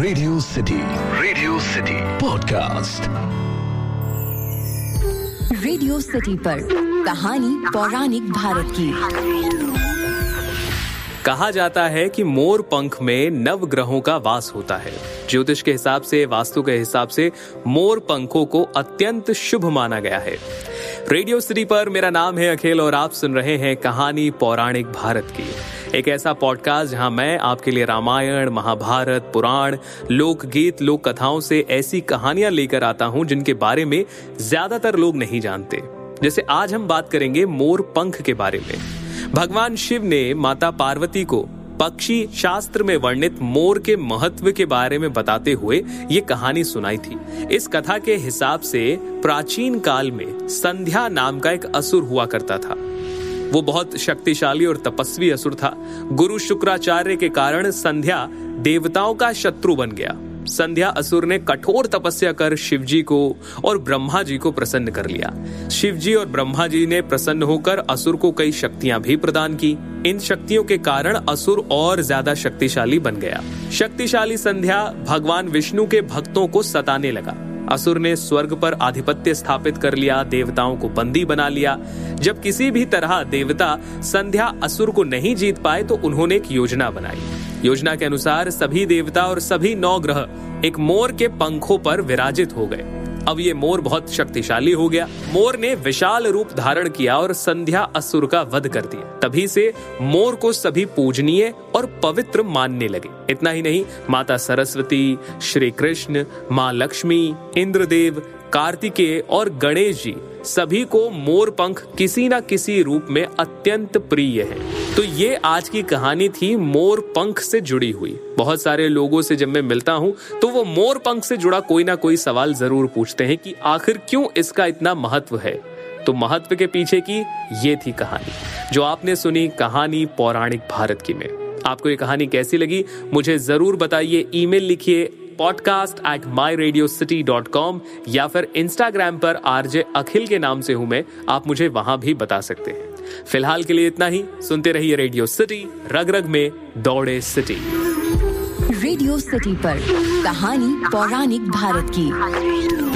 Radio city radio city podcast radio city पर कहानी पौराणिक भारत की। कहा जाता है कि मोर पंख में नव ग्रहों का वास होता है। ज्योतिष के हिसाब से वास्तु के हिसाब से मोर पंखों को अत्यंत शुभ माना गया है। रेडियो सिटी पर मेरा नाम है अखिल और आप सुन रहे हैं कहानी पौराणिक भारत की। एक ऐसा पॉडकास्ट जहाँ मैं आपके लिए रामायण, महाभारत, पुराण, लोकगीत लोक कथाओं से ऐसी कहानियाँ लेकर आता हूँ जिनके बारे में ज़्यादातर लोग नहीं जानते। जैसे आज हम बात करेंगे मोर पंख के बारे में। भगवान शिव ने माता पार्वती को पक्षी शास्त्र में वर्णित मोर के महत्व के बारे में बताते हुए ये कहानी सुनाई थी। इस कथा के हिसाब से प्राचीन काल में संध्या नाम का एक असुर हुआ करता था। वो बहुत शक्तिशाली और तपस्वी असुर था। गुरु शुक्राचार्य के कारण संध्या देवताओं का शत्रु बन गया। संध्या असुर ने कठोर तपस्या कर शिवजी को और ब्रह्मा जी को प्रसन्न कर लिया। शिवजी और ब्रह्मा जी ने प्रसन्न होकर असुर को कई शक्तियाँ भी प्रदान की। इन शक्तियों के कारण असुर और ज़्यादा शक्तिशाली बन गया। शक्तिशाली संध्या भगवान विष्णु के भक्तों को सताने लगा। असुर ने स्वर्ग पर आधिपत्य स्थापित कर लिया, देवताओं को बंदी बना लिया। जब किसी भी तरह देवता संध्या असुर को नहीं जीत पाए तो उन्होंने एक योजना बनाई। योजना के अनुसार सभी देवता और सभी नौ ग्रह एक मोर के पंखों पर विराजित हो गए। अब ये मोर बहुत शक्तिशाली हो गया। मोर ने विशाल रूप धारण किया और संध्या असुर का वध कर दिया। तभी से मोर को सभी पूजनीय और पवित्र मानने लगे। इतना ही नहीं, माता सरस्वती, श्री कृष्ण, माँ लक्ष्मी, इंद्रदेव कार्तिकेय और गणेश जी सभी को मोर पंख किसी न किसी रूप में अत्यंत प्रिय है। तो ये आज की कहानी थी मोर पंख से जुड़ी हुई। बहुत सारे लोगों से जब मैं मिलता हूँ तो वो मोर पंख से जुड़ा कोई ना कोई सवाल ज़रूर पूछते हैं कि आखिर क्यों इसका इतना महत्व है? तो महत्व के पीछे की ये थी कहानी, जो आपने सुनी कहानी पौराणिक भारत की में। आपको ये कहानी कैसी लगी, मुझे ज़रूर बताइए, ईमेल लिखिए podcast at my radio city dot com या फिर इंस्टाग्राम पर आरजे अखिल के नाम से हूँ मैं। आप मुझे वहाँ भी बता सकते हैं। फ़िलहाल के लिए इतना ही। सुनते रहिए रेडियो सिटी रग रग में दौड़े सिटी रेडियो सिटी पर कहानी पौराणिक भारत की।